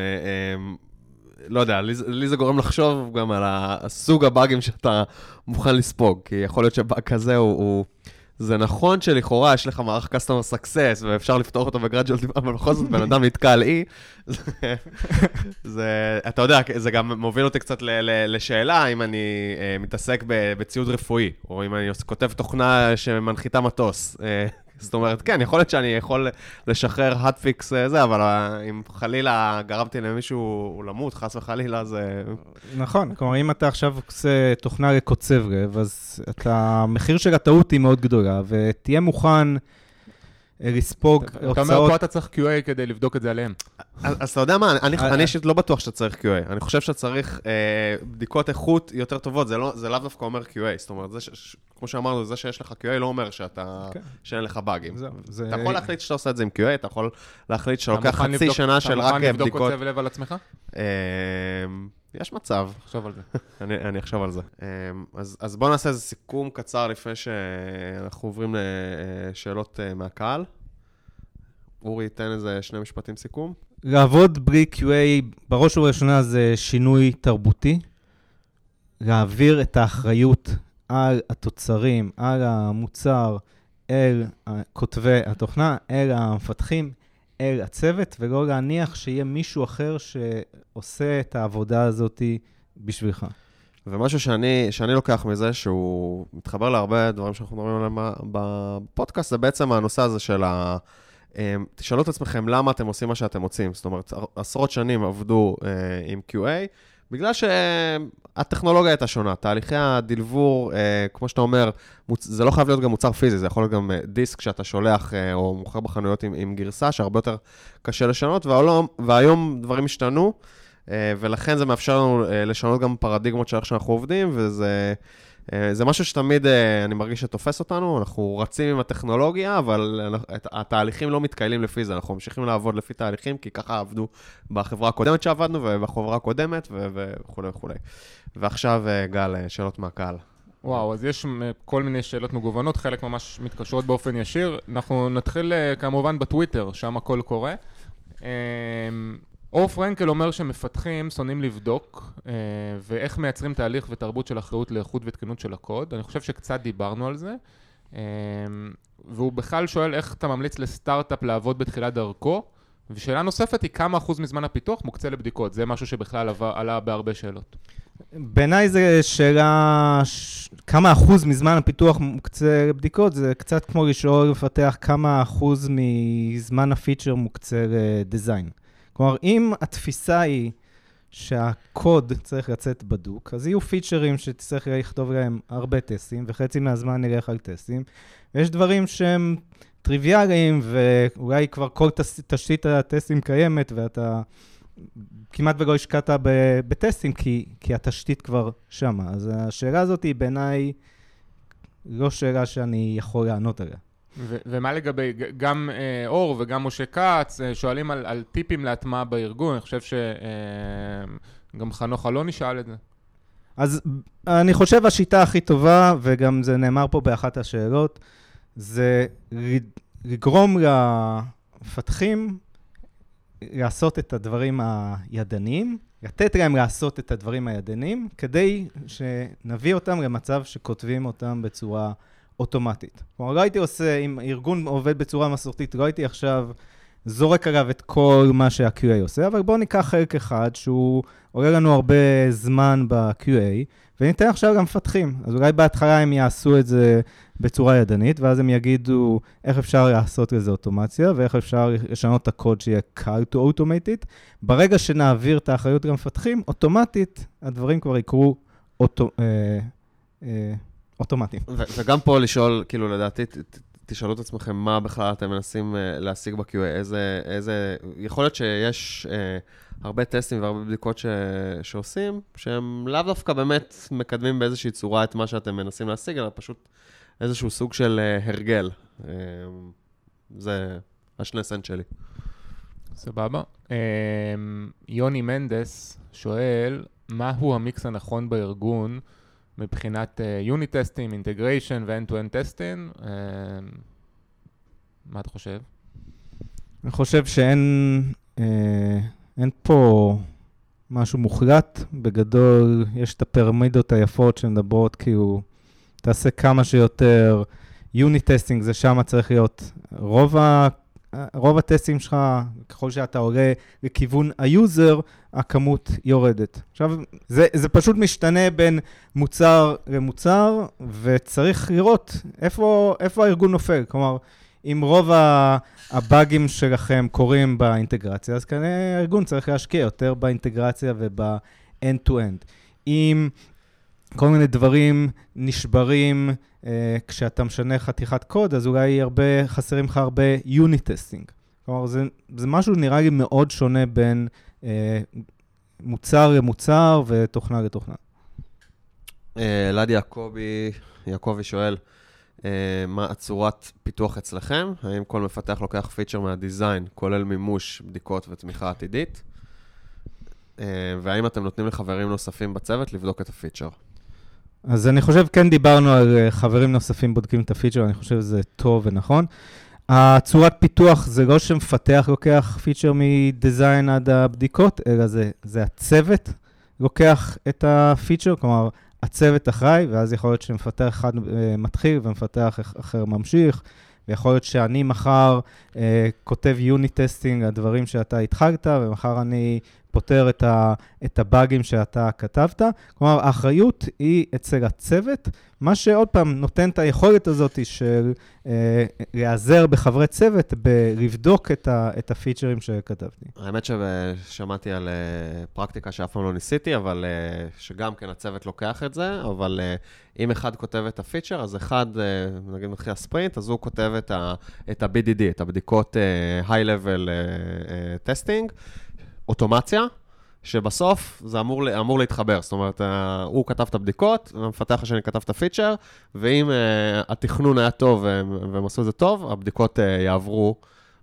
לא יודע, לי, לי זה גורם לחשוב גם על הסוג הבאגים שאתה מוכן לספוג, כי יכול להיות שבאג כזה הוא... הוא... זה נכון שלכאורה יש לך מערך customer success ואפשר לפתור אותו בגרדג'ל, אבל בכל זאת בן אדם נתקע על אי. זה, אתה יודע, זה גם מוביל אותי קצת ל, ל, לשאלה אם אני uh, מתעסק בציוד רפואי, או אם אני כותב תוכנה שמנחיתה מטוס. Uh, זאת אומרת, כן, יכול להיות שאני יכול לשחרר האטפיקס אה, זה, אבל אה, אם חלילה גרמתי למישהו למות, חס וחלילה, זה... נכון, כלומר, אם אתה עכשיו עושה תוכנה לקוצב לב, אז המחיר של הטעות היא מאוד גדולה, ותהיה מוכן... לספוג הוצאות. אתה אומר, פה אתה צריך QA כדי לבדוק את זה עליהם. אז אתה יודע מה, אני אה, אישית לא בטוח שאתה צריך QA. אני חושב שאתה צריך בדיקות איכות יותר טובות, זה לא, לאו דווקא אומר QA. זאת אומרת, כמו שאמרנו, זה שיש לך QA לא אומר כן. שאין לך באגים. אתה יכול להחליט שאתה עושה את זה עם QA, אתה יכול להחליט שאתה לוקח חצי שנה של רק בדיקות. אתה מוכן לבדוק קוצב לב על עצמך? יש מצב. חשוב על זה. אני, אני אחשוב על זה. אז, אז בואו נעשה איזה סיכום קצר לפני שאנחנו עוברים לשאלות מהקהל. אורי, תן איזה שני משפטים סיכום. לעבוד בלי QA, בראש ובראשונה זה שינוי תרבותי. להעביר את האחריות על התוצרים, על המוצר, אל כותבי התוכנה, אל המפתחים, אל הצוות, ולא להניח שיהיה מישהו אחר שעושה את העבודה הזאת בשבילך. ומשהו שאני, שאני לוקח מזה, שהוא מתחבר להרבה דברים שאנחנו מדברים עליהם בפודקאסט, זה בעצם הנושא הזה של ה... אמ, תשאלו את עצמכם למה אתם עושים מה שאתם רוצים. זאת אומרת, עשרות שנים עבדו אה, עם QA, בגלל שהטכנולוגיה הייתה שונה. תהליכי הדלבור, אה, כמו שאתה אומר. זה לא חייב להיות גם מוצר פיזי, זה יכול להיות גם אה, דיסק שאתה שולח אה, או מוכר בחנויות עם, עם גרסה, שהרבה יותר קשה לשנות, והעולם, והיום דברים השתנו, ולכן זה מאפשר לנו לשנות גם פרדיגמות של איך שאנחנו עובדים, וזה... זה משהו שתמיד אה, אני מרגיש שתופס אותנו, אנחנו רצים עם הטכנולוגיה, אבל התהליכים לא מתקיילים לפי זה, אנחנו ממשיכים לעבוד לפי תהליכים, כי ככה עבדו בחברה הקודמת שעבדנו ובחברה הקודמת וכולי וכולי. ועכשיו, אה, גל, שאלות מהקהל. וואו, אז יש כל מיני שאלות מגוונות, חלק ממש מתקשרות באופן ישיר. אנחנו נתחיל כמובן בטוויטר, שם הכל קורה. אור פרנקל אומר שמפתחים שונאים לבדוק, אה, ואיך מייצרים תהליך ותרבות של אחריות לאיכות ותקינות של הקוד. אני חושב שקצת דיברנו על זה. אה, והוא בכלל שואל איך אתה ממליץ לסטארט-אפ לעבוד בתחילת דרכו. ושאלה נוספת היא כמה אחוז מזמן הפיתוח מוקצה לבדיקות. זה משהו שבכלל עבר, עלה בהרבה שאלות. בעיניי זו שאלה, ש... כמה אחוז מזמן הפיתוח מוקצה לבדיקות, זה קצת כמו לשאול לפתח כמה אחוז מזמן הפיצ'ר מוקצה לדיזיין. כלומר, אם התפיסה היא שהקוד צריך לצאת בדוק, אז יהיו פיצ'רים שתצטרך לכתוב להם הרבה טסטים, וחצי מהזמן נלך על טסטים, ויש דברים שהם טריוויאליים, ואולי כבר כל תשתית הטסטים קיימת, ואתה כמעט ולא השקעת בטסטים, כי, כי התשתית כבר שמה. אז השאלה הזאת היא בעיניי לא שאלה שאני יכול לענות עליה. ו- ומה לגבי, גם אה, אור וגם משה כץ אה, שואלים על, על טיפים להטמעה בארגון, אני חושב שגם אה, חנוך אלוני שאל את זה. אז אני חושב השיטה הכי טובה, וגם זה נאמר פה באחת השאלות, זה לגרום למפתחים לעשות את הדברים הידניים, לתת להם לעשות את הדברים הידניים, כדי שנביא אותם למצב שכותבים אותם בצורה אוטומטית. כלומר, לא הייתי עושה, אם ארגון עובד בצורה מסורתית, לא הייתי עכשיו זורק עליו את כל מה שה-QA עושה, אבל בואו ניקח חלק אחד שהוא עולה לנו הרבה זמן ב-QA, וניתן עכשיו למפתחים. אז אולי בהתחלה הם יעשו את זה בצורה ידנית, ואז הם יגידו איך אפשר לעשות לזה אוטומציה, ואיך אפשר לשנות את הקוד שיהיה קל to automate. ברגע שנעביר את האחריות למפתחים, אוטומטית הדברים כבר יקרו אוטו, אה, אה, אוטומטיים. וגם פה לשאול, כאילו לדעתי, תשאלו את עצמכם מה בכלל אתם מנסים אה, להשיג ב-QA, איזה, איזה, יכול להיות שיש אה, הרבה טסטים והרבה בדיקות ש, שעושים, שהם לאו דווקא באמת מקדמים באיזושהי צורה את מה שאתם מנסים להשיג, אלא פשוט איזשהו סוג של uh, הרגל. Uh, זה השני סנט שלי. סבבה. Uh, יוני מנדס שואל, מהו המיקס הנכון בארגון מבחינת unit טסטים, integration ו end-to-end טסטים? מה אתה חושב? אני חושב שאין אה, אין פה משהו מוחלט. בגדול, יש את הפירמידות היפות שמדברות כאילו... תעשה כמה שיותר unit testing, זה שם צריך להיות רוב, ה, רוב הטסטים שלך, ככל שאתה עולה לכיוון ה user, הכמות יורדת. עכשיו, זה, זה פשוט משתנה בין מוצר למוצר, וצריך לראות איפה, איפה הארגון נופל. כלומר, אם רוב הבאגים שלכם קורים באינטגרציה, אז כנראה הארגון צריך להשקיע יותר באינטגרציה וב-end-to-end. אם כל מיני דברים נשברים אה, כשאתה משנה חתיכת קוד, אז אולי הרבה, חסרים לך הרבה unit testing. כלומר, זה, זה משהו נראה לי מאוד שונה בין אה, מוצר למוצר ותוכנה לתוכנה. אה, אלעד יעקבי, יעקבי שואל, אה, מה הצורת פיתוח אצלכם? האם כל מפתח לוקח פיצ'ר מהדיזיין, כולל מימוש, בדיקות ותמיכה עתידית? אה, והאם אתם נותנים לחברים נוספים בצוות לבדוק את הפיצ'ר? אז אני חושב, כן דיברנו על אה, חברים נוספים בודקים את הפיצ'ר, אני חושב שזה טוב ונכון. הצורת פיתוח זה לא שמפתח לוקח פיצ'ר מדיזיין עד הבדיקות, אלא זה, זה הצוות לוקח את ה feature, כלומר, הצוות אחראי, ואז יכול להיות שמפתח אחד אה, מתחיל ומפתח אחר ממשיך, ויכול להיות שאני מחר אה, כותב unit testing על דברים שאתה התחלת, ומחר אני פותר את, ה, את הבאגים שאתה כתבת. כלומר, האחריות היא אצל הצוות, מה שעוד פעם נותן את היכולת הזאת של אה, להיעזר בחברי צוות, בלבדוק את, ה, את הפיצ'רים שכתבתי. האמת ששמעתי על uh, פרקטיקה שאף פעם לא ניסיתי, אבל uh, שגם כן הצוות לוקח את זה, אבל uh, אם אחד כותב את הפיצ'ר, אז אחד, uh, נגיד מתחיל הספרינט, אז הוא כותב את ה-BDD, את הבדיקות uh, High-Level uh, uh, Testing. אוטומציה, שבסוף זה אמור, אמור להתחבר. זאת אומרת, אה, הוא כתב את הבדיקות, המפתח השני כתב את הפיצ'ר, ואם uh, התכנון היה טוב והם עשו את זה טוב, הבדיקות uh, יעברו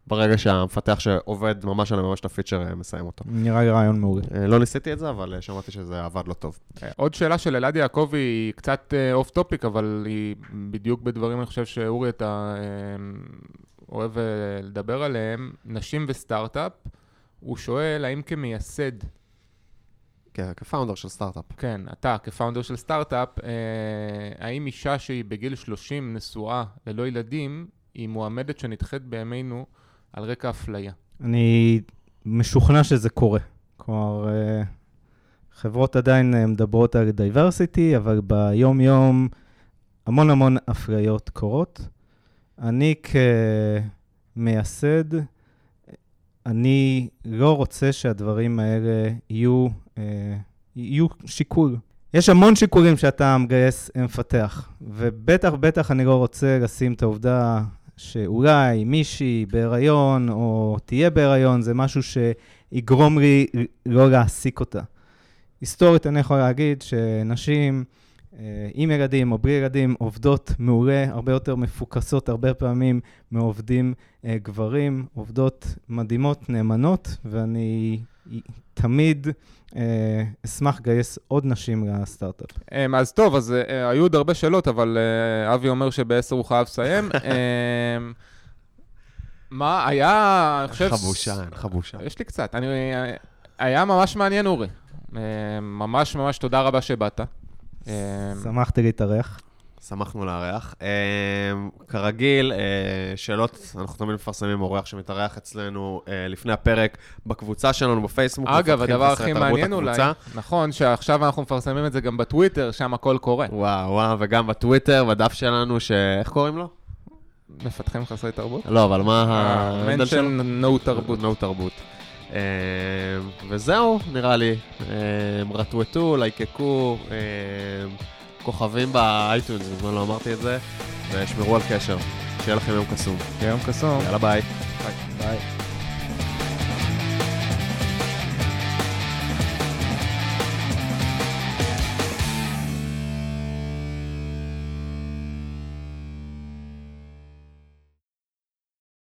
ברגע שהמפתח שעובד ממש על ממש את ה feature מסיים אותו. נראה לי רעיון מעולה. לא ניסיתי את זה, אבל שמעתי שזה עבד לא טוב. עוד שאלה של אלעד יעקבי היא קצת off topic, אבל היא בדיוק בדברים, אני חושב שאורי, אתה אוהב לדבר עליהם. נשים וסטארט-אפ. הוא שואל, האם כמייסד, כן, כ founder של סטארט-אפ. כן, אתה כ founder של סטארט-אפ, אה, האם אישה שהיא בגיל 30 נשואה ללא ילדים, היא מועמדת שנדחית בימינו על רקע אפליה? אני משוכנע שזה קורה. כלומר, אה, חברות עדיין אה, מדברות על דייברסיטי, אבל ביום-יום המון המון אפליות קורות. אני כמייסד, אני לא רוצה שהדברים האלה יהיו, אה, יהיו שיקול. יש המון שיקולים שאתה מגייס מפתח, ובטח, בטח אני לא רוצה לשים את העובדה שאולי מישהי בהיריון או תהיה בהיריון, זה משהו שיגרום לי לא להעסיק אותה. היסטורית אני יכול להגיד שנשים עם ילדים או בלי ילדים עובדות מעולה, הרבה יותר מפוקסות הרבה פעמים מעובדים אה, גברים, עובדות מדהימות, נאמנות, ואני תמיד אה, אשמח לגייס עוד נשים לסטארט-אפ. אמ, אז טוב, אז היו עוד הרבה שאלות, אבל אבי אומר שבעשר הוא חייב לסיים. אמ, מה היה, אני חושב... חבושה, חבושה. יש לי קצת. אני, היה ממש מעניין, אורי. ממש ממש תודה רבה שבאת. אמ, שמחתי להתארח. שמחנו לארח. אמ, כרגיל, אה, שאלות, אנחנו תמיד מפרסמים אורח שמתארח אצלנו אה, לפני הפרק בקבוצה שלנו בפייסבוק. אגב, הדבר הכי מעניין אולי, נכון, שעכשיו אנחנו מפרסמים את זה גם בטוויטר, שם הכל קורה. וואו, וואו, וגם בטוויטר, בדף שלנו, ש... איך קוראים לו? מפתחים חסרי תרבות? לא, אבל מה ה... מנשן נו תרבות. נו תרבות. אמ, וזהו, נראה לי. רטווטו, לייקקו, כוכבים באייטונס, מזמן לא אמרתי את זה, ושמרו על קשר. שיהיה לכם יום קסום. יום קסום. יאללה ביי. ביי. ביי.